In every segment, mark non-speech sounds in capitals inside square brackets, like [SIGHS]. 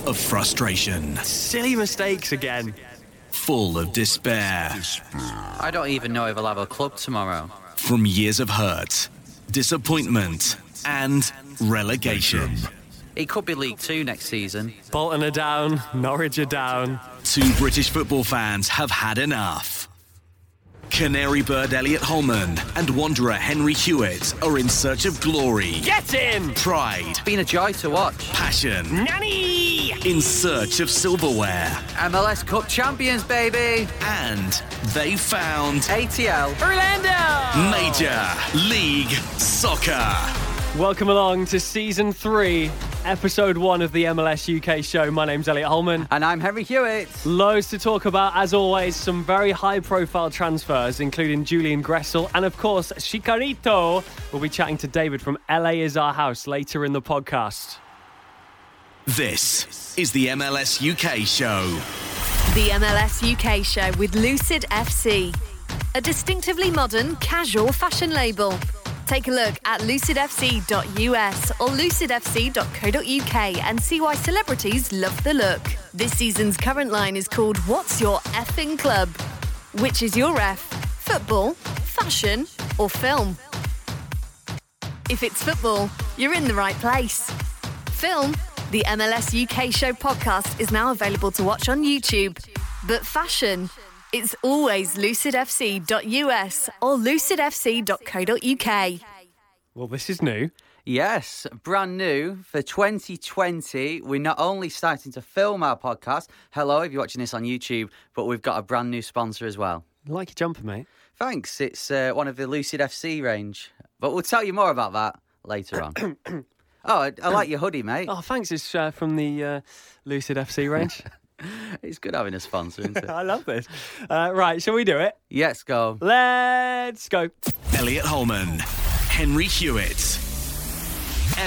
Full of frustration, Silly mistakes again. full of despair. I don't even know if I'll have a club tomorrow. From years of hurt, disappointment, and relegation. It could be League Two next season. Bolton are down, Norwich are down. Two British football fans have had enough. Canary bird Elliot Holman and Wanderer Henry Hewitt are in search of glory, Get in! pride, It's been a joy to watch. passion, Nanny! in search of silverware, MLS Cup champions, baby! and they found ATL. Orlando! Major League Soccer. Welcome along to season three, episode one of the MLS UK show. My name's Elliot Holman. And I'm Henry Hewitt. Loads to talk about, as always. Some very high profile transfers, including Julian Gressel. And of course, Chicharito. We'll be chatting to David from LA is Our House later in the podcast. This is the MLS UK show. The MLS UK show with Lucid FC, a distinctively modern, casual fashion label. Take a look at lucidfc.us or lucidfc.co.uk and see why celebrities love the look. This season's current line is called What's Your Effing Club? Which is your F? Football, fashion, or film? If it's football, you're in the right place. Film, the MLS UK show podcast is now available to watch on YouTube. But fashion, it's always lucidfc.us or lucidfc.co.uk. Well, this is new. Yes, brand new for 2020. We're not only starting to film our podcast. Hello, if you're watching this on YouTube, but we've got a brand new sponsor as well. Like your jumper, mate. Thanks. It's uh, one of the Lucid FC range, but we'll tell you more about that later on. [COUGHS] oh, I, I like your hoodie, mate. Oh, thanks. It's uh, from the uh, Lucid FC range. [LAUGHS] [LAUGHS] It's good having a sponsor, isn't it? [LAUGHS] I love this. Uh, right, shall we do it? Let's go. Let's go. Elliot Holman, Henry Hewitt,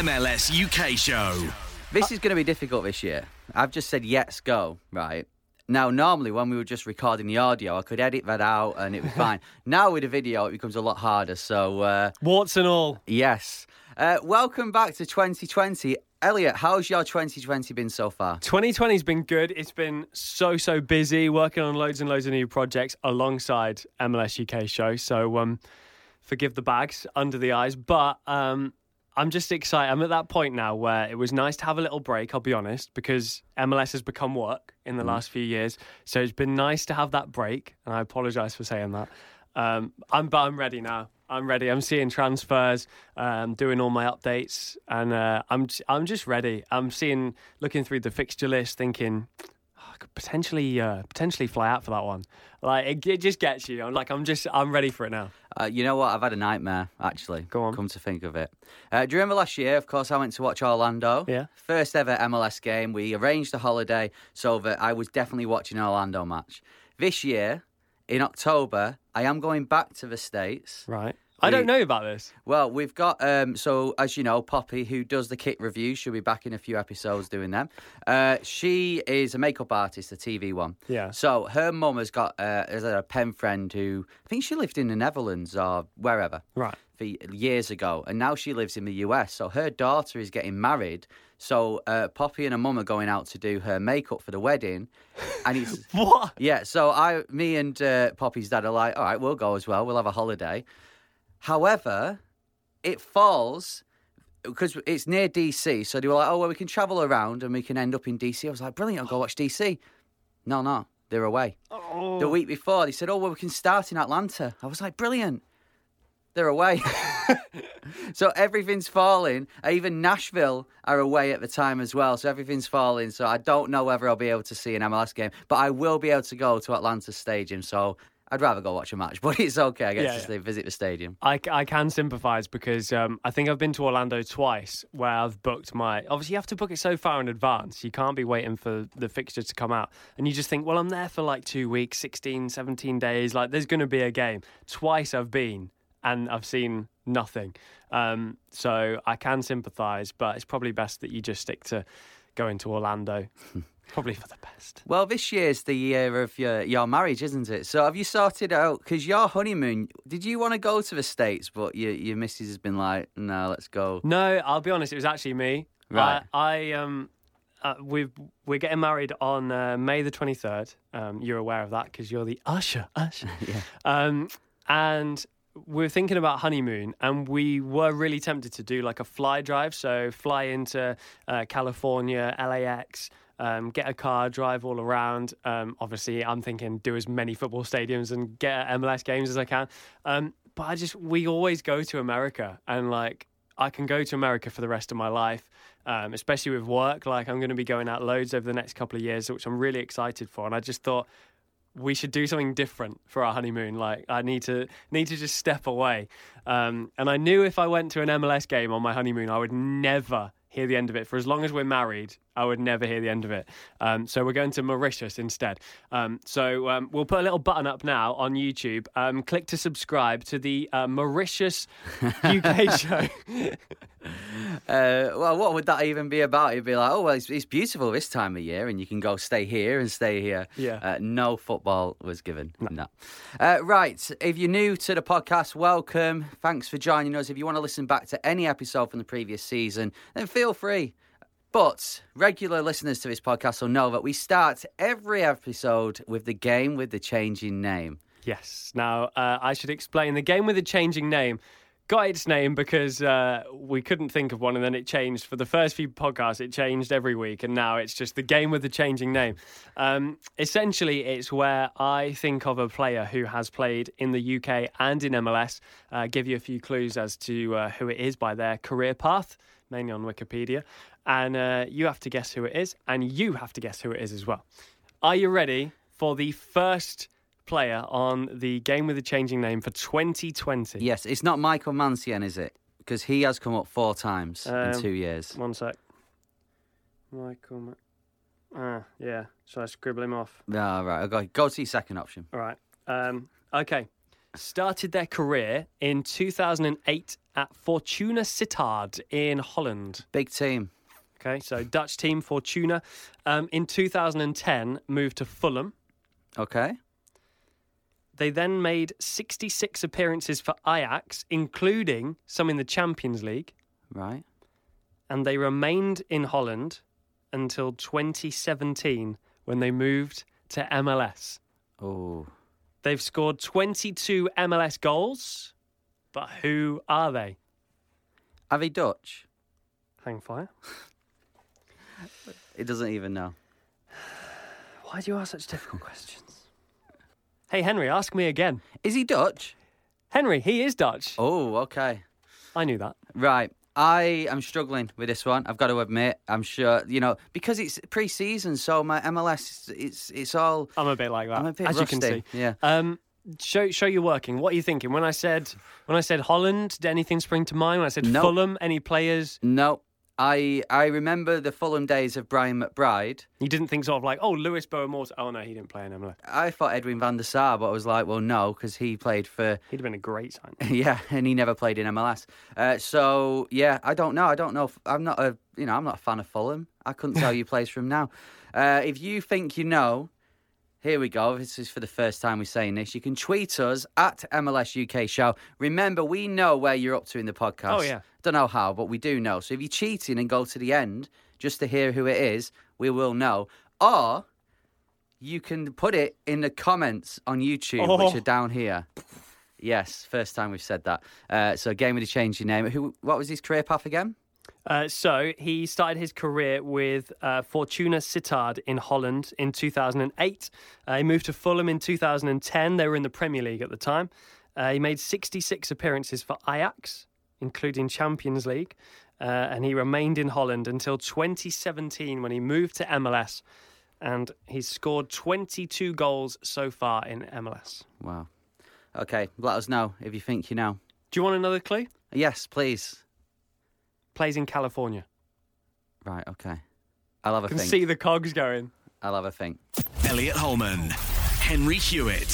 MLS UK show. This is going to be difficult this year. I've just said yes, go, right? Now, normally when we were just recording the audio, I could edit that out and it was [LAUGHS] fine. now with the video, it becomes a lot harder. So, uh, Warts and all. yes. Uh, welcome back to 2020. Elliot, how's your 2020 been so far? 2020's been good. It's been so so busy working on loads and loads of new projects alongside MLS UK show. So um, forgive the bags under the eyes, but um, I'm just excited. I'm at that point now where it was nice to have a little break. I'll be honest, because MLS has become work in the last few years. So it's been nice to have that break, and I apologise for saying that. Um, I'm but I'm ready now. I'm ready. I'm seeing transfers, um, doing all my updates, and uh, I'm I'm just ready. I'm seeing, looking through the fixture list, thinking "Oh, I could potentially uh, potentially fly out for that one. Like it, it just gets you. I'm like I'm just I'm ready for it now. Uh, you know what? I've had a nightmare, actually. Go on. Come to think of it. Uh, do you remember last year, of course, I went to watch Orlando? Yeah. First ever MLS game. We arranged a holiday so that I was definitely watching an Orlando match. This year, in October, I am going back to the States. Right. I don't know about this. Well, we've got um, so as you know, Poppy, who does the kit reviews, she'll be back in a few episodes doing them. Uh, she is a makeup artist, a TV one. Yeah. So her mum has got uh, has a pen friend who I think she lived in the Netherlands or wherever. Right. For years ago, and now she lives in the US. So her daughter is getting married. So uh, Poppy and her mum are going out to do her makeup for the wedding, and it's [LAUGHS] What? yeah, so I, me and uh, Poppy's dad are like, all right, we'll go as well. We'll have a holiday. However, it falls because it's near DC, so they were like, "Oh well, we can travel around and we can end up in DC." I was like, "Brilliant! I'll go watch DC." No, no, they're away. The week before, they said, "Oh well, we can start in Atlanta." I was like, "Brilliant!" They're away. [LAUGHS] so everything's falling. Even Nashville are away at the time as well. So everything's falling. So I don't know whether I'll be able to see an MLS game, but I will be able to go to Atlanta Stadium. So I'd rather go watch a match, [LAUGHS] but it's okay. I get Yeah, to yeah. visit the stadium. I, I can sympathise because um, I think I've been to Orlando twice where I've booked my. Obviously, you have to book it so far in advance. You can't be waiting for the fixture to come out. And you just think, well, I'm there for like two weeks, 16, 17 days. Like, there's going to be a game. Twice I've been and I've seen nothing. Um, so I can sympathise, but it's probably best that you just stick to going to Orlando. [LAUGHS] probably for the best. Well, this year's the year of your, your marriage, isn't it? So have you sorted out, because your honeymoon, did you want to go to the States, but your, your missus has been like, no, let's go. No, I'll be honest. It was actually me. Right. I, I um, uh, we we're getting married on uh, May the twenty third. Um, you're aware of that because you're the usher. Usher. [LAUGHS] Yeah. Um, and we are thinking about honeymoon, and we were really tempted to do like a fly drive. So fly into uh, California, LAX. Um, get a car, drive all around. Um, obviously, I'm thinking do as many football stadiums and get MLS games as I can. Um, but I just we always go to America, and like I can go to America for the rest of my life, um, especially with work. Like I'm going to be going out loads over the next couple of years, which I'm really excited for. And I just thought we should do something different for our honeymoon. Like I need to need to just step away. Um, and I knew if I went to an MLS game on my honeymoon, I would never hear the end of it. For as long as we're married, I would never hear the end of it. Um, so we're going to Mauritius instead. Um, so um, we'll put a little button up now on YouTube. Um, click to subscribe to the uh, Mauritius UK [LAUGHS] show. [LAUGHS] [LAUGHS] Uh, well, what would that even be about? It'd be like, oh, well, it's, it's beautiful this time of year, and you can go stay here and stay here. Yeah. Uh, no football was given. No. Uh, right. If you're new to the podcast, welcome. Thanks for joining us. If you want to listen back to any episode from the previous season, then feel free. But regular listeners to this podcast will know that we start every episode with the game with the changing name. Yes. Now, uh, I should explain the game with the changing name got its name because uh, we couldn't think of one and then it changed. For the first few podcasts, it changed every week and now it's just the game with the changing name. Um, essentially, it's where I think of a player who has played in the UK and in MLS, uh, give you a few clues as to uh, who it is by their career path, mainly on Wikipedia. And uh, you have to guess who it is, and you have to guess who it is as well. Are you ready for the first player on the game with the changing name for 2020? Yes, it's not Michael Mancienne, is it? Because he has come up four times in Um, two years. One sec. Michael. Ma- ah, yeah. Shall I scribble him off? Ah, right. I'll go, go to your second option. All right. Um, okay. Started their career in 2008 at Fortuna Sittard in Holland. Big team. Okay, so Dutch team Fortuna. Um, in 2010, moved to Fulham. Okay. They then made 66 appearances for Ajax, including some in the Champions League, Right. and they remained in Holland until 2017 when they moved to MLS. Oh. They've scored 22 MLS goals, but who are they? Are they Dutch? Hang fire. He doesn't even know. [SIGHS] Why do you ask such difficult [LAUGHS] questions? Hey, Henry, ask me again. Is he Dutch? Henry, he is Dutch. Oh, okay. I knew that. Right. I am struggling with this one. I've got to admit. I'm sure, you know, because it's pre-season, so my MLS, it's it's all. I'm a bit like that, I'm a bit as you can rusty, see. yeah. Um, show show you working. What are you thinking? When I said when I said Holland, did anything spring to mind? When I said No. Fulham, any players? No, I I remember the Fulham days of Brian McBride. You didn't think sort of like, oh, Lewis Bowen Oh no, he didn't play in MLS. I thought Edwin van der Sar, but I was like, well, no, because he played for He'd have been a great sign. [LAUGHS] yeah, and he never played in MLS. Uh, so yeah, I don't know. I don't know. If, I'm not a you know I'm not a fan of Fulham. I couldn't tell you [LAUGHS] plays from now. Uh, if you think you know, here we go. This is for the first time we're saying this. You can tweet us at MLS UK Show. Remember, we know where you're up to in the podcast. Oh, yeah. Don't know how, but we do know. So if you're cheating and go to the end just to hear who it is, we will know. Or you can put it in the comments on YouTube, which Oh. are down here. Yes, first time we've said that. Uh, so, game with the change your name. Who? What was his career path again? Uh, so he started his career with uh, Fortuna Sittard in Holland in 2008. Uh, he moved to Fulham in 2010. They were in the Premier League at the time. Uh, he made 66 appearances for Ajax, including Champions League, uh, and he remained in Holland until 2017 when he moved to MLS. And he's scored 22 goals so far in MLS. Wow. Okay, let us know if you think you know. Do you want another clue? Yes, please. Plays in California. Right, okay. I'll have a Can think. see the cogs going. I'll have a think. Elliot Holman, Henry Hewitt,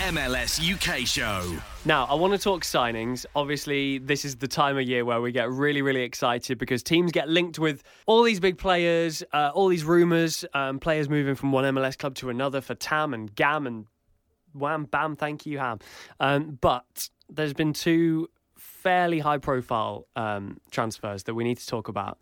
MLS UK show. Now, I want to talk signings. Obviously, this is the time of year where we get really, really excited because teams get linked with all these big players, uh, all these rumours, um, players moving from one MLS club to another for Tam and Gam and Wham Bam. Thank you, Ham. Um, but there's been two fairly high profile um, transfers that we need to talk about.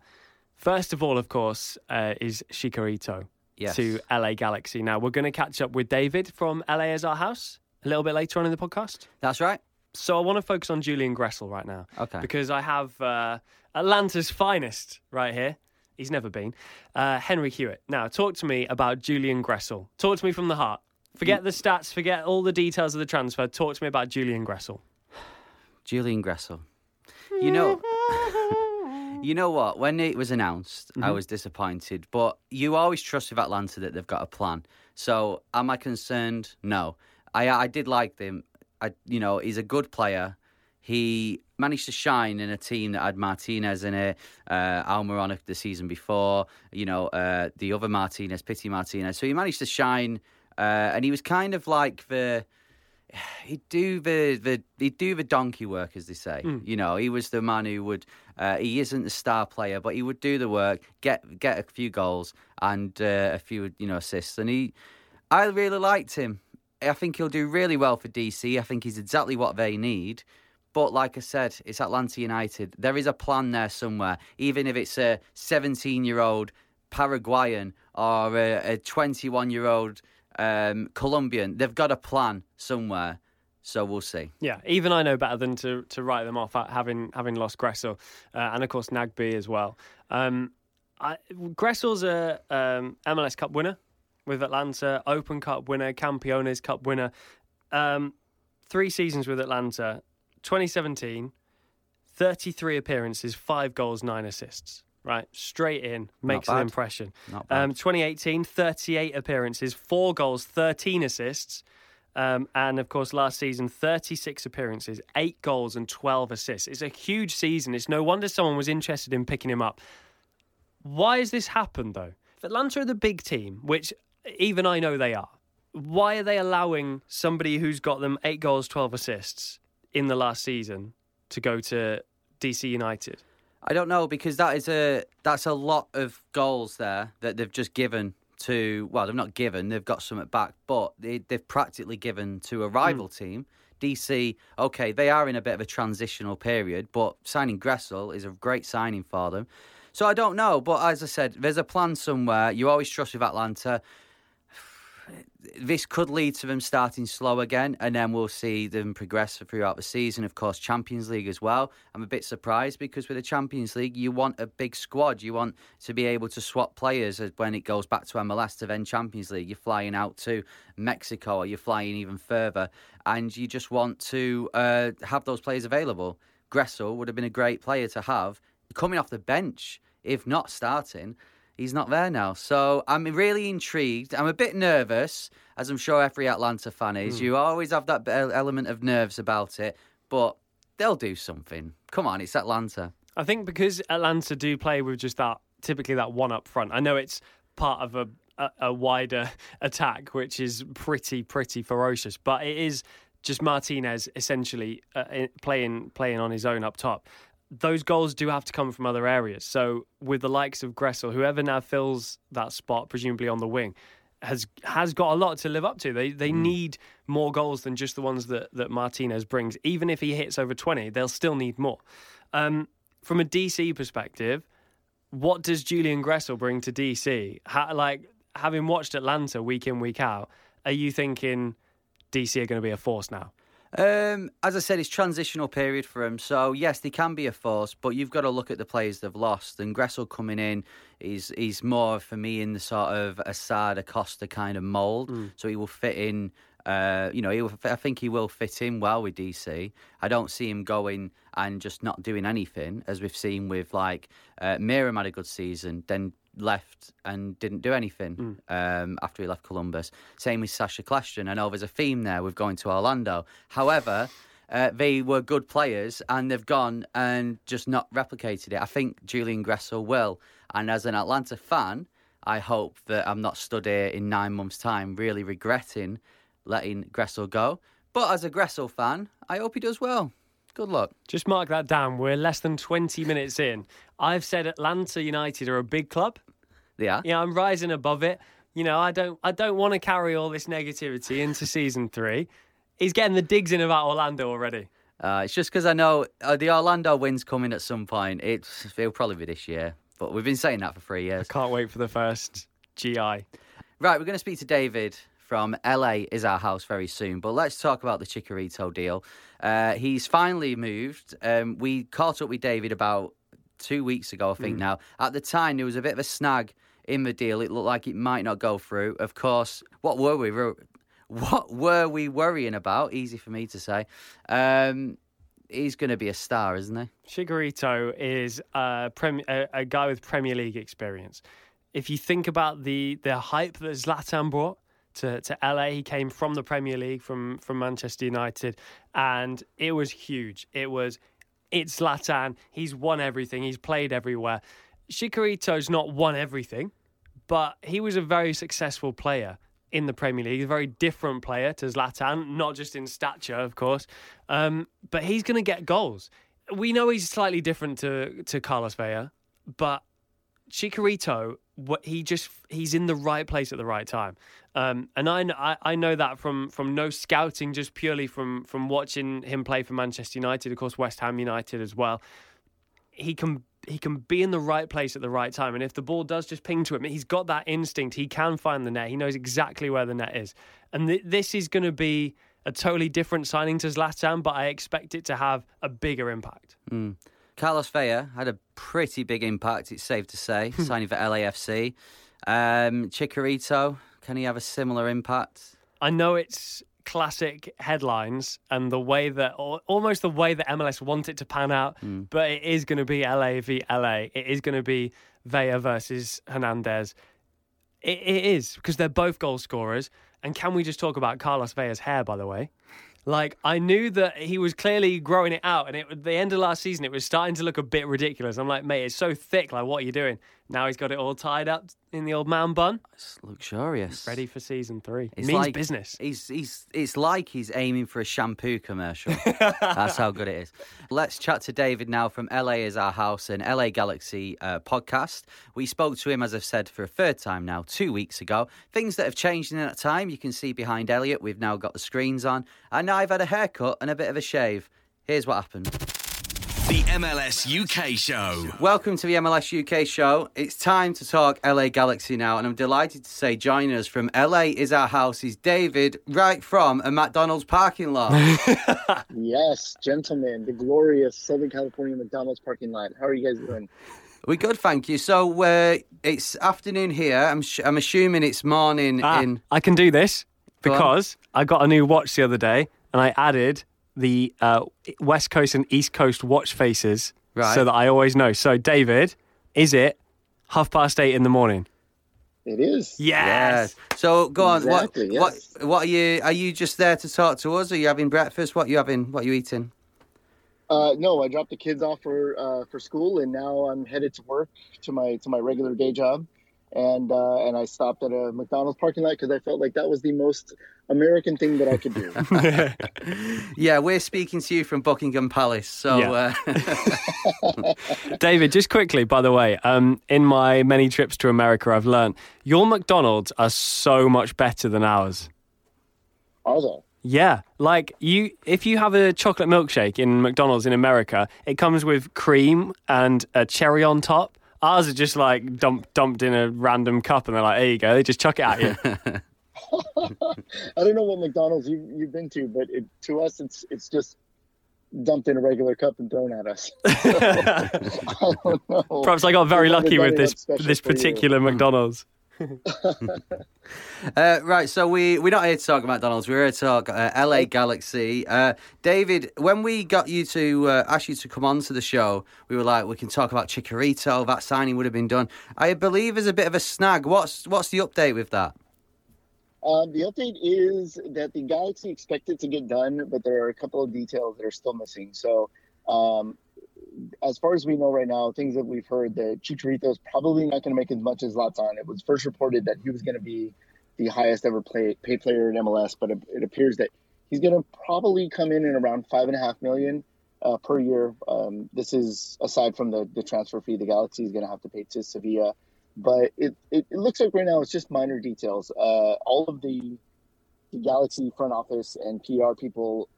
First of all, of course, uh, is Chicharito Yes. to LA Galaxy. Now, we're going to catch up with David from LA as our house a little bit later on in the podcast. That's right. So I want to focus on Julian Gressel right now. Okay. Because I have uh, Atlanta's finest right here. He's never been. Uh, Henry Hewitt. Now, talk to me about Julian Gressel. Talk to me from the heart. Forget the stats, forget all the details of the transfer. Talk to me about Julian Gressel. Julian Gressel. You know, [LAUGHS] you know what? When it was announced, I was disappointed. But you always trust with Atlanta that they've got a plan. So, am I concerned? No. I I did like them. I you know he's a good player. He managed to shine in a team that had Martinez in it, uh, Almiron the season before. You know uh, the other Martinez, Pity Martinez. So he managed to shine, uh, and he was kind of like the he'd do the, the he'd do the donkey work, as they say. You know, he was the man who would. Uh, he isn't a star player, but he would do the work, get get a few goals and uh, a few you know assists. And he, I really liked him. I think he'll do really well for DC. I think he's exactly what they need. But like I said, it's Atlanta United. There is a plan there somewhere, even if it's a 17 year old Paraguayan or a 21 year old um, Colombian. They've got a plan somewhere. So we'll see. Yeah, even I know better than to, to write them off having having lost Gressel uh, and of course Nagbe as well. Um, I, Gressel's a um, MLS Cup winner with Atlanta, Open Cup winner, Campeones Cup winner. Um, three seasons with Atlanta, 2017, 33 appearances, five goals, nine assists. Right, straight in, makes an impression. Not bad. Um, 2018, 38 appearances, four goals, 13 assists. Um, and of course, last season, 36 appearances, eight goals, and 12 assists. It's a huge season. It's no wonder someone was interested in picking him up. Why has this happened, though? If Atlanta are the big team, which even I know they are, why are they allowing somebody who's got them eight goals, 12 assists in the last season to go to DC United? I don't know because that is a that's a lot of goals there that they've just given to. Well, they've not given; they've got some at back, but they, they've practically given to a hmm. rival team. DC, okay, they are in a bit of a transitional period, but signing Gressel is a great signing for them. So I don't know, but as I said, there's a plan somewhere. You always trust with Atlanta. This could lead to them starting slow again, and then we'll see them progress throughout the season. Of course, Champions League as well. I'm a bit surprised because with the Champions League, you want a big squad. You want to be able to swap players when it goes back to MLS to then Champions League. You're flying out to Mexico, or you're flying even further, and you just want to uh, have those players available. Gressel would have been a great player to have coming off the bench, if not starting. He's not there now. So I'm really intrigued. I'm a bit nervous, as I'm sure every Atlanta fan is. You always have that element of nerves about it, but they'll do something. Come on, it's Atlanta. I think because Atlanta do play with just that, typically that one up front. I know it's part of a, a, a wider [LAUGHS] attack, which is pretty, pretty ferocious, but it is just Martinez essentially uh, playing playing on his own up top. Those goals do have to come from other areas. So with the likes of Gressel, whoever now fills that spot, presumably on the wing, has has got a lot to live up to. They they need more goals than just the ones that that Martinez brings. Even if he hits over twenty, they'll still need more. Um, from a DC perspective, what does Julian Gressel bring to DC? How, like having watched Atlanta week in week out, are you thinking DC are going to be a force now? Um, as I said, it's transitional period for him. So yes, they can be a force, but you've got to look at the players they've lost. And Gressel coming in is he's more for me in the sort of Assad Acosta kind of mould. So he will fit in. Uh, you know, he will, I think he will fit in well with DC. I don't see him going and just not doing anything, as we've seen with like uh, Meram had a good season, then left and didn't do anything um, after he left Columbus. Same with Sacha Kljestan. I know there's a theme there with going to Orlando. However, uh, they were good players and they've gone and just not replicated it. I think Julian Gressel will. And as an Atlanta fan, I hope that I'm not stood here in nine months' time really regretting letting Gressel go. But as a Gressel fan, I hope he does well. Good luck. Just mark that down. We're less than 20 minutes in. I've said Atlanta United are a big club. Yeah. Yeah, I'm rising above it. You know, I don't I don't want to carry all this negativity into season 3. He's getting the digs in about Orlando already. Uh, it's just because I know uh, the Orlando win's coming at some point. It's, it'll probably be this year. But we've been saying that for three years. Can't wait for the first GI. Right, we're going to speak to David from LA is our house very soon. But let's talk about the Chicharito deal. Uh, he's finally moved. Um, we caught up with David about two weeks ago, I think. Now, at the time, there was a bit of a snag in the deal. It looked like it might not go through. Of course, what were we? [LAUGHS] What were we worrying about? Easy for me to say. Um, he's going to be a star, isn't he? Chicharito is a, prem- a, a guy with Premier League experience. If you think about the the hype that Zlatan brought to, to LA, he came from the Premier League, from from Manchester United, and it was huge. It was it's Zlatan. He's won everything. He's played everywhere. Chicharito's not won everything, but he was a very successful player in the Premier League. He's a very different player to Zlatan, not just in stature, of course, um, but he's going to get goals. We know he's slightly different to to Carlos Vela, but Chicharito, what he just he's in the right place at the right time, um, and I, I know that from from no scouting, just purely from from watching him play for Manchester United, of course West Ham United as well. He can he can be in the right place at the right time, and if the ball does just ping to him, he's got that instinct. He can find the net. He knows exactly where the net is, and th- this is going to be a totally different signing to Zlatan, but I expect it to have a bigger impact. Carlos Vela had a pretty big impact, it's safe to say, signing for LAFC. Um, Chicharito, can he have a similar impact? I know it's classic headlines and the way that, or almost the way that MLS want it to pan out, but it is going to be LA v LA. It is going to be Vela versus Hernandez. It, it is because they're both goal scorers. And can we just talk about Carlos Vela's hair, by the way? Like I knew that he was clearly growing it out, and it, at the end of last season, it was starting to look a bit ridiculous. I'm like, mate, it's so thick. Like, what are you doing? Now he's got it all tied up in the old man bun, It's luxurious. ready for season three. It's Means like, business. He's, he's, it's like he's aiming for a shampoo commercial. [LAUGHS] That's how good it is. Let's chat to David now from LA is Our House and LA Galaxy uh, podcast. We spoke to him, as I've said, for a third time now, two weeks ago. Things that have changed in that time, you can see behind Elliot. We've now got the screens on. And now I've had a haircut and a bit of a shave. Here's what happened. The MLS UK show. Welcome to the MLS UK show. It's time to talk LA Galaxy now, and I'm delighted to say joining us from LA is our house is David, right from a McDonald's parking lot. [LAUGHS] Yes, gentlemen, the glorious Southern California McDonald's parking lot. How are you guys doing? We're good, thank you. So uh, it's afternoon here. I'm sh- I'm assuming it's morning Ah, in. I can do this Go because I got a new watch the other day and I added the uh, West Coast and East Coast watch faces Right. so that I always know. So, David, is it half past eight in the morning? It is. Yes. So go on. Exactly, what yes. what what are you? Are you just there to talk to us? Are you having breakfast? What you having? What you eating? Uh, no, I dropped the kids off for uh, for school, and now I'm headed to work to my to my regular day job, and uh, and I stopped at a McDonald's parking lot because I felt like that was the most American thing that I could do. [LAUGHS] Yeah, we're speaking to you from Buckingham Palace. So Yeah. uh, [LAUGHS] David, just quickly, by the way, um, in my many trips to America, I've learned your McDonald's are so much better than ours. also, Yeah, like you, if you have a chocolate milkshake in McDonald's in America, it comes with cream and a cherry on top. Ours are just like dumped dumped in a random cup, and they're like, "There you go." They just chuck it at you. [LAUGHS] [LAUGHS] I don't know what McDonald's you, you've been to, but it, to us, it's it's just dumped in a regular cup and thrown at us. [LAUGHS] I don't know. Perhaps I got very lucky with this this particular McDonald's. [LAUGHS] uh, right, so we we're not here to talk about McDonald's. We're here to talk uh, LA Galaxy. Uh, David, when we got you to uh, ask you to come on to the show, we were like, we can talk about Chicharito. That signing would have been done. I believe is a bit of a snag. What's what's the update with that? Um, the update is that the Galaxy expected to get done, but there are a couple of details that are still missing. So, um, as far as we know right now, things that we've heard that Chicharito is probably not going to make as much as Zlatan. It was first reported that he was going to be the highest ever play, paid player in MLS, but it, it appears that he's going to probably come in at around five and a half million uh, per year. Um, this is aside from the, the transfer fee the Galaxy is going to have to pay to Sevilla but it, it, it, looks like right now it's just minor details. Uh, all of the, the Galaxy front office and PR people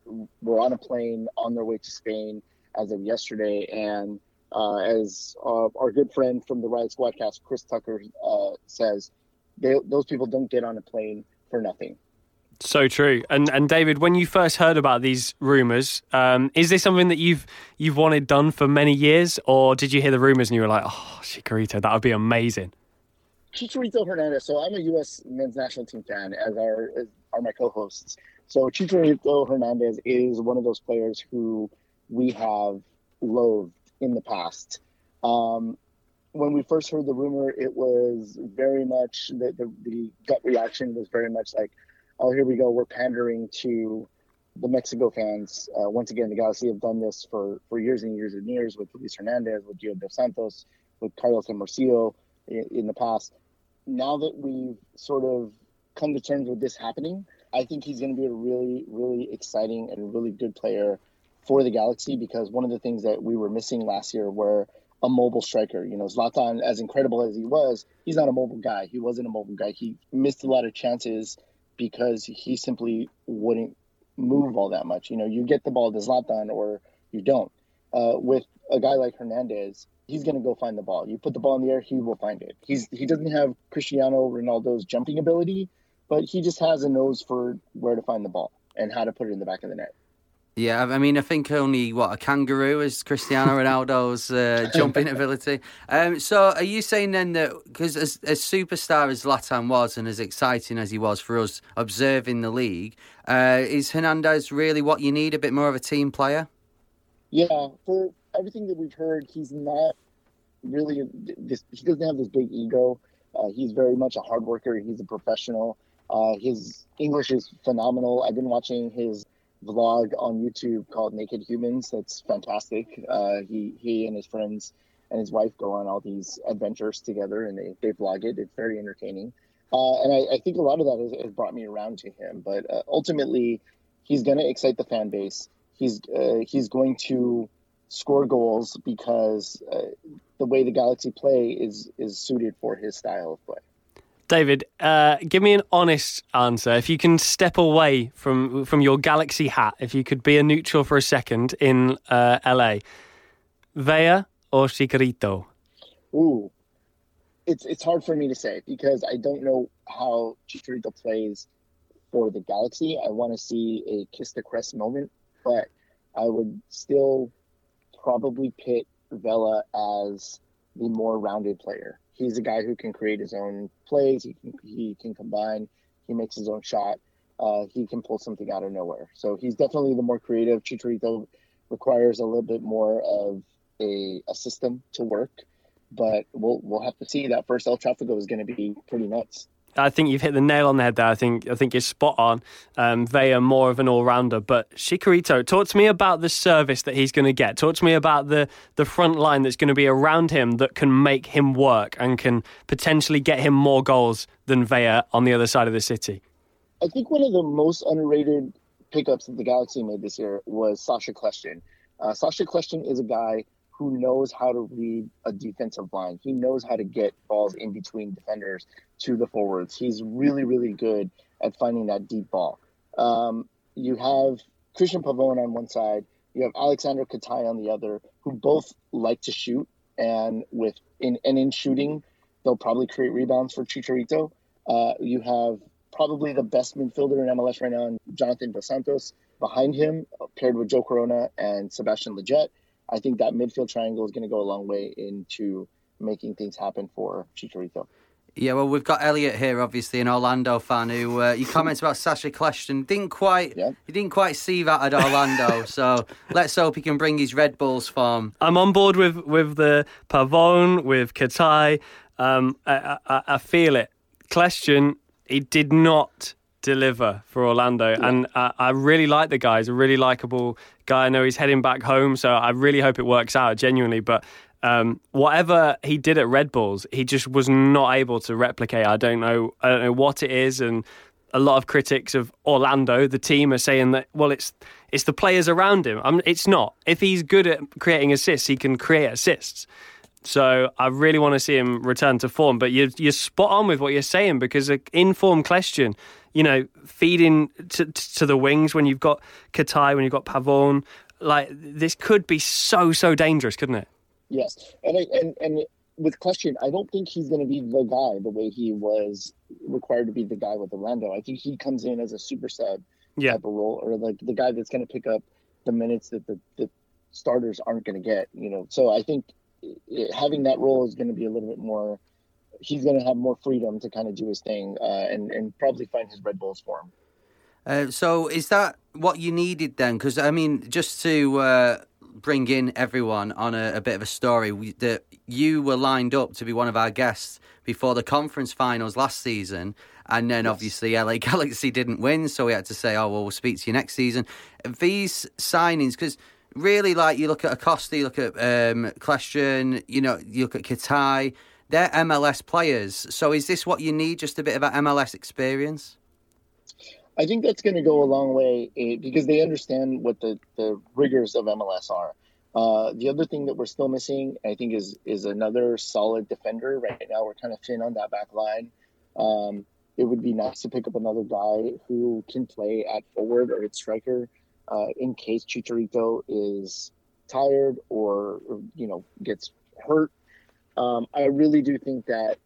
were on a plane on their way to Spain as of yesterday, and uh, as uh, our good friend from the Riot Squadcast, Chris Tucker, uh, says, they, those people don't get on a plane for nothing. So true. And and David, when you first heard about these rumors, um, is this something that you've you've wanted done for many years, or did you hear the rumors and you were like, "Oh, Chicharito, that would be amazing." Chicharito Hernandez. So I'm a U.S. men's national team fan, as are as are my co-hosts. So Chicharito Hernandez is one of those players who we have loathed in the past. Um, when we first heard the rumor, it was very much the, the, the gut reaction was very much like, oh, here we go. We're pandering to the Mexico fans. Uh, once again, the Galaxy have done this for, for years and years and years with Luis Hernandez, with Gio Dos Santos, with Carlos Hermosillo in, in the past. Now that we've sort of come to terms with this happening, I think he's going to be a really, really exciting and really good player for the Galaxy because one of the things that we were missing last year were a mobile striker. You know, Zlatan, as incredible as he was, he's not a mobile guy. He wasn't a mobile guy. He missed a lot of chances because he simply wouldn't move all that much. You know, you get the ball to Zlatan or you don't. Uh, with a guy like Hernandez, he's going to go find the ball. You put the ball in the air, he will find it. He's he doesn't have Cristiano Ronaldo's jumping ability, but he just has a nose for where to find the ball and how to put it in the back of the net. Yeah, I mean, I think only what a kangaroo is Cristiano Ronaldo's uh, [LAUGHS] jumping ability. Um, so, are you saying then that because as, as superstar as Zlatan was and as exciting as he was for us observing the league, uh, is Hernandez really what you need? A bit more of a team player? Yeah, for everything that we've heard, he's not really this. He doesn't have this big ego. Uh, he's very much a hard worker. He's a professional. Uh, his English is phenomenal. I've been watching his vlog on YouTube called Naked Humans. That's fantastic. Uh, he he and his friends and his wife go on all these adventures together, and they they vlog it. It's very entertaining, uh, and I, I, think a lot of that has, has, brought me around to him. But uh, ultimately, he's going to excite the fan base. He's uh, he's going to score goals because uh, the way the Galaxy play is is suited for his style of play. David, uh, give me an honest answer. If you can step away from from your Galaxy hat, if you could be a neutral for a second in uh, LA, Vela or Chicharito? Ooh, it's it's hard for me to say because I don't know how Chicharito plays for the Galaxy. I want to see a kiss the crest moment, but I would still probably pit Vela as the more rounded player he's a guy who can create his own plays. He can he can combine. He makes his own shot. Uh, he can pull something out of nowhere. So he's definitely the more creative. Chicharito requires a little bit more of a, a system to work, but we'll we'll have to see. That first El Tráfico is going to be pretty nuts. I think you've hit the nail on the head there. I think I think you're spot on. Um, Vela more of an all rounder, but Chicharito, talk to me about the service that he's going to get. Talk to me about the the front line that's going to be around him that can make him work and can potentially get him more goals than Vela on the other side of the city. I think one of the most underrated pickups that the Galaxy made this year was Sacha Kljestan. Uh, Sacha Kljestan is a guy who knows how to read a defensive line. He knows how to get balls in between defenders to the forwards. He's really, really good at finding that deep ball. Um, you have Christian Pavone on one side, you have Alexander Katai on the other, who both like to shoot, and with in and in shooting, they'll probably create rebounds for Chicharito. Uh, you have probably the best midfielder in MLS right now, Jonathan Dos Santos. Behind him, paired with Joe Corona and Sebastian Lletget, I think that midfield triangle is going to go a long way into making things happen for Chicharito. Yeah, well, we've got Elliot here, obviously an Orlando fan who uh, you comments about Sacha Kljestan didn't quite yeah. he didn't quite see that at Orlando. [LAUGHS] so let's hope he can bring his Red Bulls form. I'm on board with with the Pavone, with Katai. Um, I, I, I, feel it. Kljestan, he did not deliver for Orlando, yeah. and I, I really like the guy. He's a really likable guy. I know he's heading back home, so I really hope it works out genuinely. But um, whatever he did at Red Bulls, he just was not able to replicate. I don't know. I don't know what it is, and a lot of critics of Orlando, the team, are saying that well, it's it's the players around him. Um, it's not. If he's good at creating assists, he can create assists. So I really want to see him return to form. But you're, you're spot on with what you're saying because an informed question, you know, feeding to, to the wings when you've got Katai, when you've got Pavon, like this could be so so dangerous, couldn't it? Yes, and I, and and with Kljestan, I don't think he's going to be the guy the way he was required to be the guy with Orlando. I think he comes in as a super sub yeah. type of role, or like the guy that's going to pick up the minutes that the, the starters aren't going to get. You know, so I think having that role is going to be a little bit more. He's going to have more freedom to kind of do his thing uh, and and probably find his Red Bulls for him. Uh, so is that what you needed then? Because I mean, just to uh, bring in everyone on a, a bit of a story we, that you were lined up to be one of our guests before the conference finals last season. And then yes. obviously LA [LAUGHS] Galaxy didn't win, so we had to say, "Oh well, we'll speak to you next season." These signings, because really, like you look at Acosta, you look at um, Kljestan, you know, you look at Katai, they're MLS players. So is this what you need? Just a bit of an MLS experience? I think that's going to go a long way eh, because they understand what the, the rigors of MLS are. Uh, the other thing that we're still missing, I think, is is another solid defender. Right now, we're kind of thin on that back line. Um, it would be nice to pick up another guy who can play at forward or at striker uh, in case Chicharito is tired or, or you know gets hurt. Um, I really do think that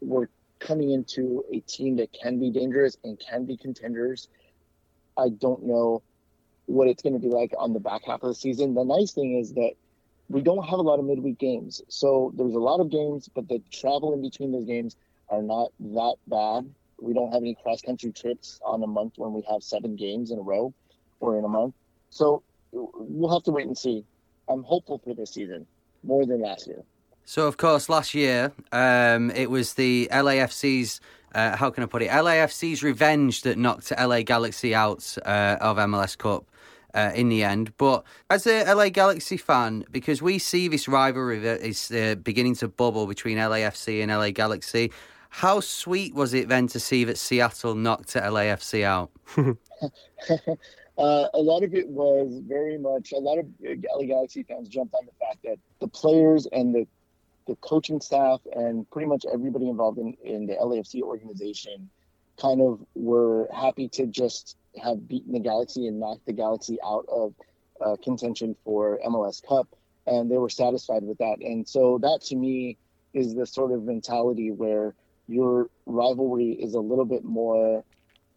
we're coming into a team that can be dangerous and can be contenders. I don't know what it's going to be like on the back half of the season. The nice thing is that we don't have a lot of midweek games. So there's a lot of games, but the travel in between those games are not that bad. We don't have any cross country trips on a month when we have seven games in a row or in a month. So we'll have to wait and see. I'm hopeful for this season more than last year. So, of course, last year um, it was the LAFC's. Uh, how can I put it? LAFC's revenge that knocked LA Galaxy out uh, of MLS Cup. Uh, in the end. But as a LA Galaxy fan, because we see this rivalry that is uh, beginning to bubble between LAFC and LA Galaxy, how sweet was it then to see that Seattle knocked LAFC out? [LAUGHS] [LAUGHS] Uh, a lot of it was very much a lot of LA Galaxy fans jumped on the fact that the players and the the coaching staff and pretty much everybody involved in, in the LAFC organization kind of were happy to just have beaten the Galaxy and knocked the Galaxy out of uh, contention for MLS Cup. And they were satisfied with that. And so that to me is the sort of mentality where your rivalry is a little bit more,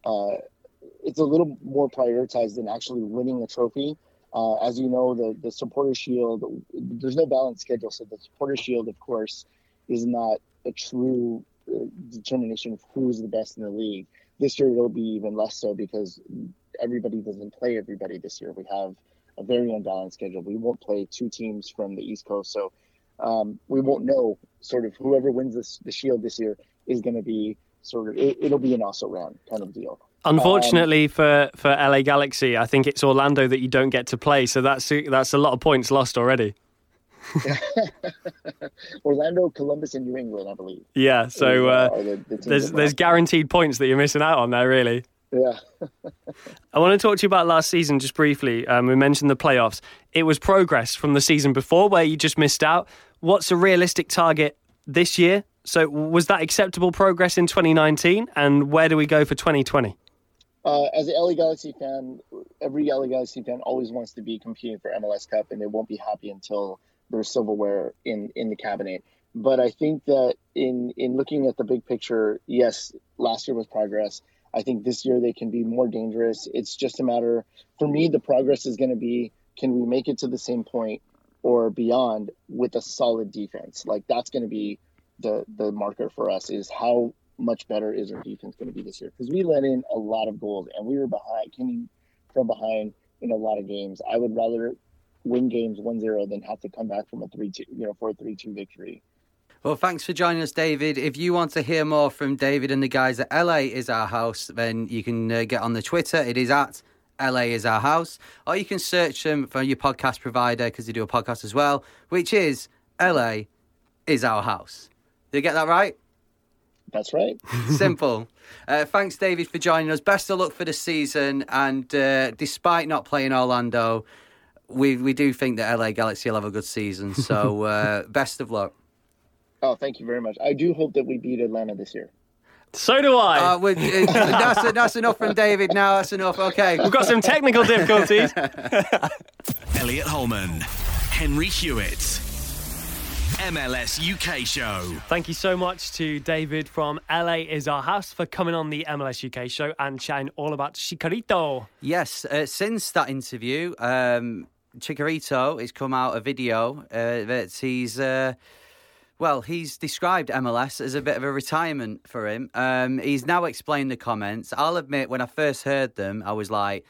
uh, it's a little more prioritized than actually winning a trophy. Uh, as you know, the the supporter shield, there's no balance schedule, so the supporter shield, of course, is not a true uh, determination of who's the best in the league. This year it'll be even less so because everybody doesn't play everybody this year. We have a very unbalanced schedule. We won't play two teams from the East Coast, so um, we won't know sort of whoever wins this, the Shield this year is going to be sort of it, will be an also ran kind of deal. Unfortunately um, for, for LA Galaxy, I think it's Orlando that you don't get to play. So that's that's a lot of points lost already. [LAUGHS] Orlando, Columbus, and New England, I believe. Yeah, so uh, the, the there's there's guaranteed points that you're missing out on there, really. Yeah. [LAUGHS] I want to talk to you about last season just briefly. Um, we mentioned the playoffs. It was progress from the season before where you just missed out. What's a realistic target this year? So was that acceptable progress in 2019, and where do we go for 2020? Uh, as an LA Galaxy fan, every LA Galaxy fan always wants to be competing for MLS Cup, and they won't be happy until there's silverware in in the cabinet. but I think that in in looking at the big picture, yes, last year was progress. I think this year they can be more dangerous. It's just a matter for me. The progress is going to be can we make it to the same point or beyond with a solid defense? Like that's going to be the the marker for us is how much better is our defense going to be this year? Because we let in a lot of goals and we were behind, coming from behind in a lot of games. I would rather win games 1-0 than have to come back from a 3-2, you know, for a 3-2 victory. Well, thanks for joining us, David. If you want to hear more from David and the guys at LA is our house, then you can uh, get on the Twitter. It is at LA is our house, or you can search them for your podcast provider because they do a podcast as well, which is LA is our house. Did you get that right? That's right. [LAUGHS] Simple. Uh, thanks, David, for joining us. Best of luck for the season. And uh, despite not playing Orlando, we we do think that LA Galaxy will have a good season. [LAUGHS] So uh, best of luck. Oh, thank you very much. I do hope that we beat Atlanta this year. So do I. Uh, we- uh, that's, that's enough from David now. That's enough. Okay. We've got some technical difficulties. [LAUGHS] Elliot Holman, Henry Hewitt. MLS UK show. Thank you so much to David from LA is our house for coming on the MLS UK show and chatting all about Chicharito. Yes, uh, since that interview, um, Chicharito has come out a video uh, that he's. Uh, well, he's described MLS as a bit of a retirement for him. Um, he's now explained the comments. I'll admit, when I first heard them, I was like,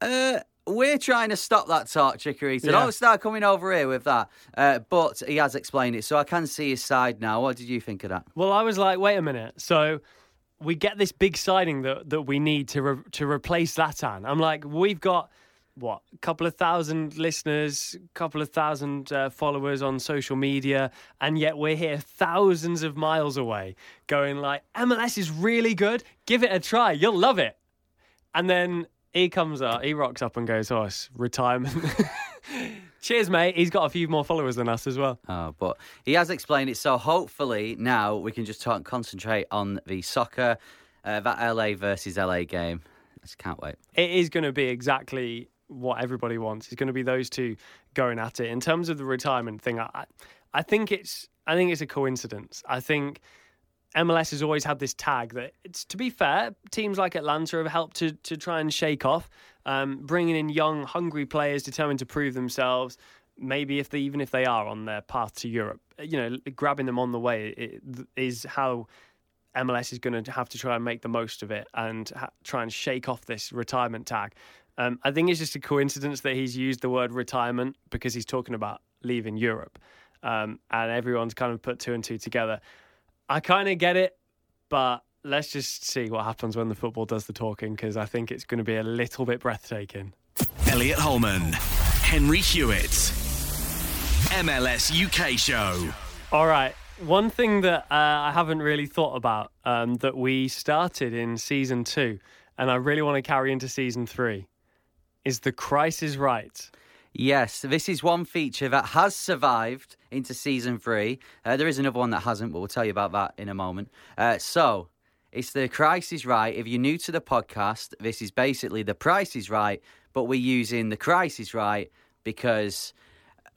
uh, we're trying to stop that talk, Chicharito. Yeah. Don't start coming over here with that. Uh, but he has explained it, so I can see his side now. What did you think of that? Well, I was like, wait a minute. So we get this big signing that, that we need to re- to replace Zlatan. I'm like, we've got what a couple of thousand listeners, a couple of thousand uh, followers on social media, and yet we're here thousands of miles away, going like, MLS is really good. Give it a try. You'll love it. And then he comes up, he rocks up and goes, "Oh, it's retirement." [LAUGHS] Cheers, mate. He's got a few more followers than us as well. Oh, but he has explained it. So hopefully now we can just talk, concentrate on the soccer, uh, that LA versus LA game. I just can't wait. it is going to be exactly what everybody wants. It's going to be those two going at it. In terms of the retirement thing, I, I think it's I think it's a coincidence. I think MLS has always had this tag that it's to be fair, teams like Atlanta have helped to to try and shake off, um, bringing in young, hungry players determined to prove themselves. Maybe if they even if they are on their path to Europe, you know, grabbing them on the way is how MLS is going to have to try and make the most of it and ha- try and shake off this retirement tag. Um, I think it's just a coincidence that he's used the word retirement because he's talking about leaving Europe, um, and everyone's kind of put two and two together. I kind of get it, but let's just see what happens when the football does the talking because I think it's going to be a little bit breathtaking. Elliot Holman, Henry Hewitt. MLS UK show. All right. One thing that uh, I haven't really thought about um, that we started in season two, and I really want to carry into season three, is the crisis right. Yes, this is one feature that has survived into season three. Uh, there is another one that hasn't, but we'll tell you about that in a moment. Uh, so, it's the Price is Right. If you're new to the podcast, this is basically the Price is Right, but we're using the Crisis Right because,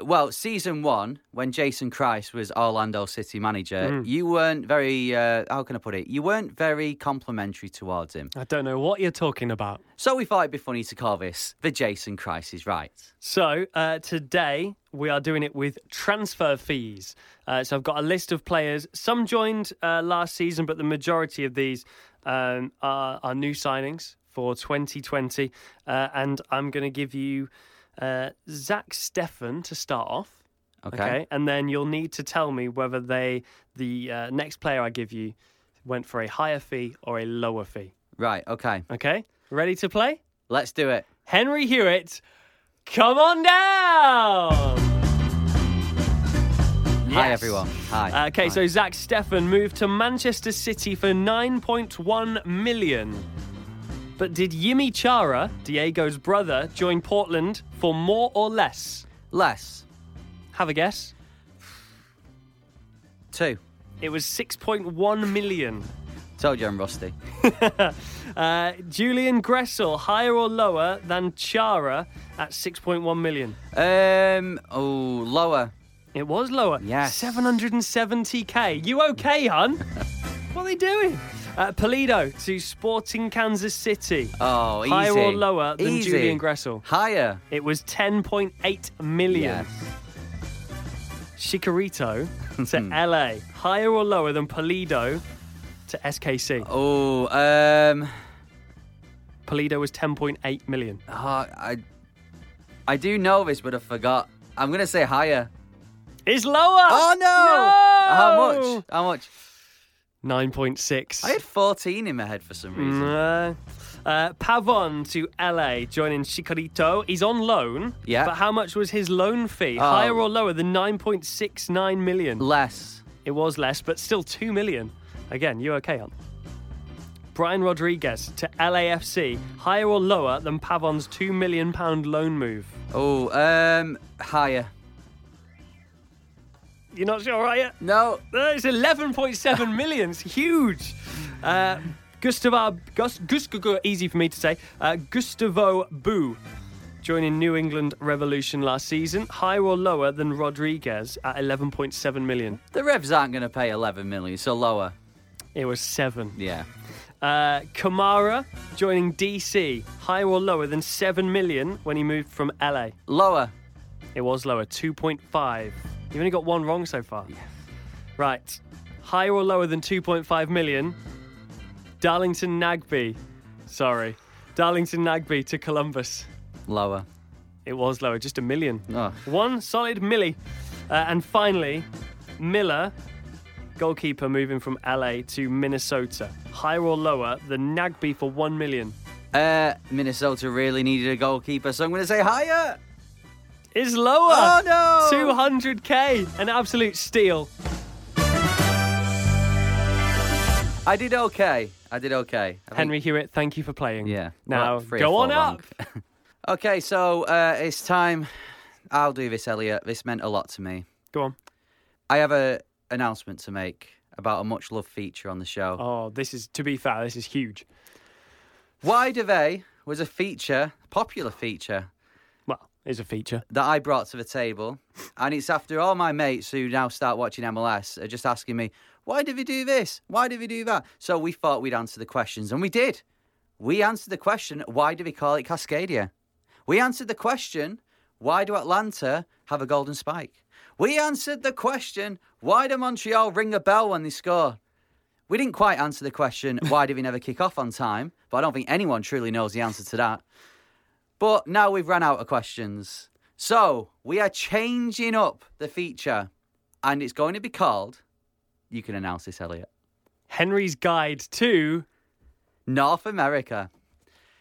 well, season one, when Jason Christ was Orlando City manager, you weren't very, uh, how can I put it? You weren't very complimentary towards him. I don't know what you're talking about. So we thought it'd be funny to call this the Jason Christ is Right. So uh, today we are doing it with transfer fees. Uh, so I've got a list of players. Some joined uh, last season, but the majority of these um, are, are new signings for 2020. Uh, and I'm going to give you uh, Zach Steffen to start off. Okay. and then you'll need to tell me whether they the uh, next player I give you went for a higher fee or a lower fee. Right, okay. Okay, ready to play? Let's do it. Henry Hewitt, come on down. Hi, everyone. Hi. Okay, Hi. so Zach Steffen moved to Manchester City for 9.1 million. But did Yimi Chara, Diego's brother, join Portland for more or less? less. Have a guess. Two. It was 6.1 million. Told you I'm rusty. [LAUGHS] Uh, Julian Gressel, higher or lower than Chara at 6.1 million? Um. Oh, lower. It was lower. Yes. 770k. You okay, hun? [LAUGHS] what are they doing? Uh, Pulido to Sporting Kansas City. Oh, easy. Higher or lower than Easy. Julian Gressel? Higher. It was 10.8 million. Yes. Chicharito [LAUGHS] to LA. Higher or lower than Pulido to SKC? Oh, um, Pulido was 10.8 million. oh, I, I do know this, but I forgot. I'm gonna say higher. It's lower. Oh no! No! How much? How much? 9.6. I had 14 in my head for some reason. Uh, uh, Pavon to LA joining Chicharito. He's on loan. Yeah. But how much was his loan fee? Oh. Higher or lower than 9.69 million? Less. It was less, but still 2 million. Again, you okay, on? Brian Rodriguez to LAFC. Higher or lower than Pavon's £2 million loan move? Oh, um, higher. You're not sure, are you? No. It's 11.7 million. It's huge. Uh, Gustavo, Gus, Gustavo, easy for me to say. Uh, Gustavo Bou joining New England Revolution last season. Higher or lower than Rodriguez at 11.7 million? The Revs aren't going to pay 11 million, so lower. It was seven. Yeah. Uh, Kamara joining DC. Higher or lower than 7 million when he moved from LA? Lower. It was lower, 2.5. You've only got one wrong so far. Right. Higher or lower than 2.5 million? Darlington Nagbe. Sorry. Darlington Nagbe to Columbus. Lower. It was lower, just a million. Oh. One solid milli. Uh, and finally, Miller, goalkeeper moving from LA to Minnesota. Higher or lower than Nagbe for 1 million? Uh, Minnesota really needed a goalkeeper, so I'm going to say higher. Is lower. Oh, no. 200k. An absolute steal. I did okay. I did okay. I think- Henry Hewitt, thank you for playing. Yeah. Now Well, go on up. [LAUGHS] Okay, so uh, it's time. I'll do this, Elliot. This meant a lot to me. Go on. I have a announcement to make about a much loved feature on the show. Oh, this is to be fair, this is huge. Wide of A was a feature, popular feature It's a feature. that I brought to the table, and it's after all my mates who now start watching MLS are just asking me, "Why did we do this? Why did we do that?" So we thought we'd answer the questions, and we did. We answered the question, "Why do we call it Cascadia?" We answered the question, "Why do Atlanta have a golden spike?" We answered the question, "Why do Montreal ring a bell when they score?" We didn't quite answer the question, [LAUGHS] why did we never kick off on time? But I don't think anyone truly knows the answer to that. But now we've run out of questions. So we are changing up the feature, and it's going to be called. You can announce this, Elliot. Henry's Guide to North America.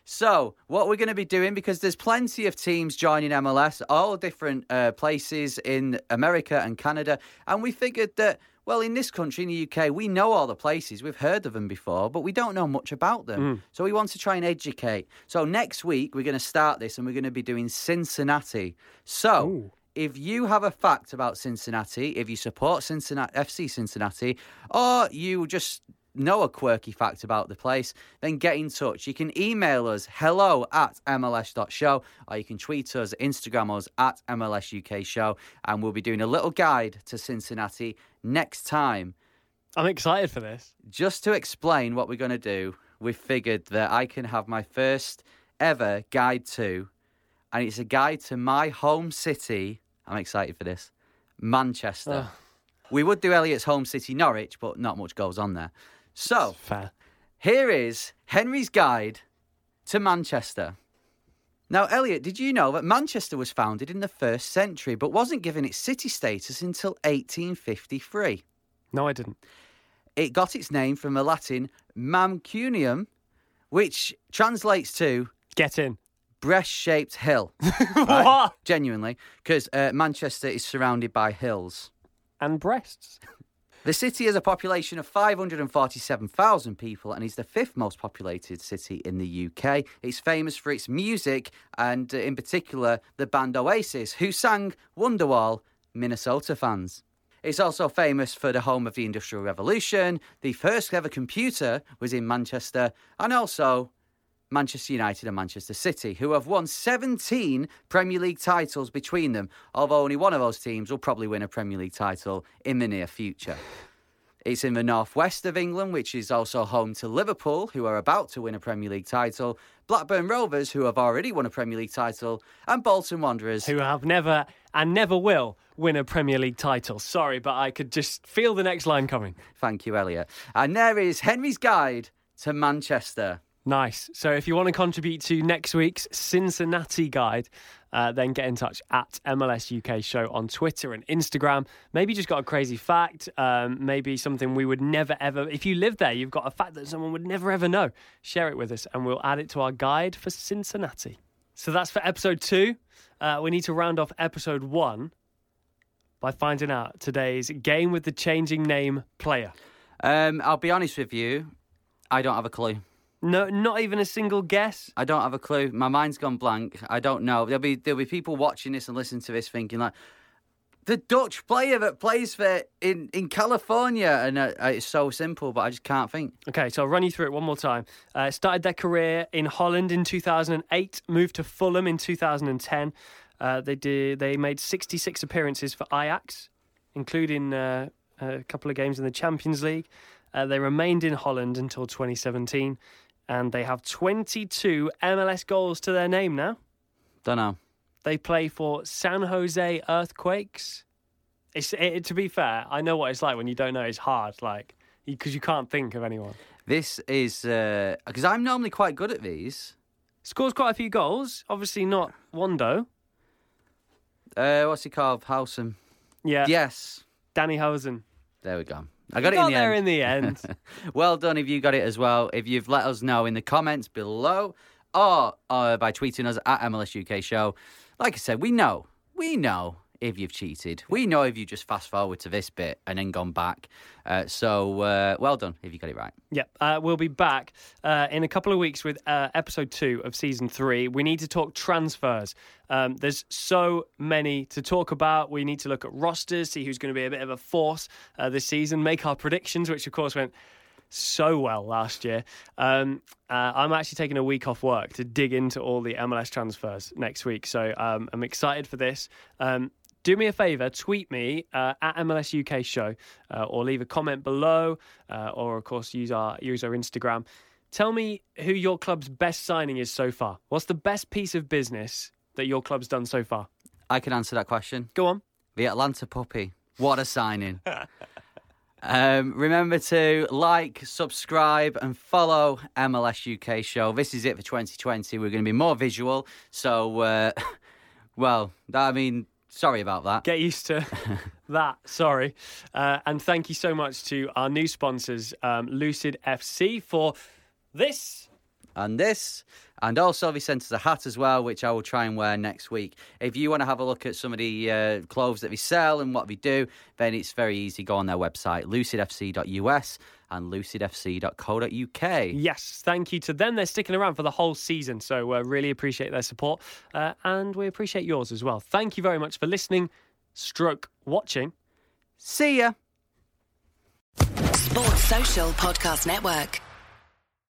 So, what we're going to be doing, because there's plenty of teams joining MLS, all different uh, places in America and Canada, and we figured that, well, in this country, in the UK, we know all the places, we've heard of them before, but we don't know much about them. Mm. So, we want to try and educate. So, next week, we're going to start this and we're going to be doing Cincinnati. So, if you have a fact about Cincinnati, if you support Cincinnati, FC Cincinnati, or you just know a quirky fact about the place, then get in touch. You can email us hello at MLS.show or you can tweet us, Instagram us at MLS UK show, and we'll be doing a little guide to Cincinnati next time. I'm excited for this. Just to explain what we're going to do, we figured that I can have my first ever guide to, and it's a guide to my home city. I'm excited for this Manchester. We would do Elliot's home city, Norwich, but not much goes on there. So, here is Henry's guide to Manchester. Now, Elliot, did you know that Manchester was founded in the first century but wasn't given its city status until 1853? No, I didn't. It got its name from the Latin Mancunium, which translates to Get in. breast shaped hill. [LAUGHS] What? Genuinely, because uh, Manchester is surrounded by hills. And breasts. The city has a population of 547,000 people and is the fifth most populated city in the UK. It's famous for its music and, uh, in particular, the band Oasis, who sang Wonderwall, Minnesota fans. It's also famous for the home of the Industrial Revolution. The first ever computer was in Manchester, and also Manchester United and Manchester City, who have won 17 Premier League titles between them, although only one of those teams will probably win a Premier League title in the near future. It's in the northwest of England, which is also home to Liverpool, who are about to win a Premier League title, Blackburn Rovers, who have already won a Premier League title, and Bolton Wanderers, Who have never and never will win a Premier League title. Sorry, but I could just feel the next line coming. Thank you, Elliot. And there is Henry's guide to Manchester. Nice. So if you want to contribute to next week's Cincinnati guide, uh, then get in touch at MLS UK Show on Twitter and Instagram. Maybe just got a crazy fact, um, maybe something we would never ever. If you live there, you've got a fact that someone would never ever know. Share it with us, and we'll add it to our guide for Cincinnati. So that's for episode two. Uh, we need to round off episode one by finding out today's game with the changing name player. Um, I'll be honest with you, I don't have a clue. No, not even a single guess. I don't have a clue. My mind's gone blank. I don't know. There'll be there'll be people watching this and listening to this thinking like the Dutch player that plays for in in California, and uh, it's so simple, but I just can't think. Okay, so I'll run you through it one more time. Uh, started their career in Holland in 2008, moved to Fulham in 2010. Uh, they did. They made 66 appearances for Ajax, including uh, a couple of games in the Champions League. Uh, they remained in Holland until 2017, and they have 22 MLS goals to their name now. Don't know. They play for San Jose Earthquakes. It's it, to be fair, I know what it's like when you don't know. It's hard, like because you can't think of anyone. This is because I'm normally quite good at these. Scores quite a few goals. Obviously not Wondo. Uh, what's he called? Hoesen. Yeah. Yes. Danny Hoesen. There we go. I got it in got the there end. in the end. [LAUGHS] well done if you got it as well. If you've let us know in the comments below or uh, by tweeting us at MLS UK Show. Like I said, we know, we know if you've cheated. We know if you just fast forward to this bit and then gone back. Uh, so uh, well done if you got it right. Yep. Uh, we'll be back uh, in a couple of weeks with uh, episode two of season three. We need to talk transfers. Um, there's so many to talk about. We need to look at rosters, see who's going to be a bit of a force uh, this season, make our predictions, which of course went so well last year. Um, uh, I'm actually taking a week off work to dig into all the MLS transfers next week. So um, I'm excited for this. Um, do me a favour, tweet me uh, at MLS UK Show, uh, or leave a comment below, uh, or of course use our use our Instagram. Tell me who your club's best signing is so far. What's the best piece of business that your club's done so far? I can answer that question. Go on. The Atlanta Puppy. What a signing. [LAUGHS] um, remember to like, subscribe, and follow MLS UK Show. This is it for 2020. We're going to be more visual. So, uh, [LAUGHS] well, I mean, sorry about that. Get used to [LAUGHS] that. Sorry. Uh, and thank you so much to our new sponsors, um, Lucid FC, for this. and this. And also, they sent us a hat as well, which I will try and wear next week. If you want to have a look at some of the uh, clothes that we sell and what we do, then it's very easy. Go on their website, lucidfc.us and lucidfc.co.uk. Yes, thank you to them. They're sticking around for the whole season, so uh, really appreciate their support. Uh, and we appreciate yours as well. Thank you very much for listening, stroke watching. See ya. Sports Social Podcast Network.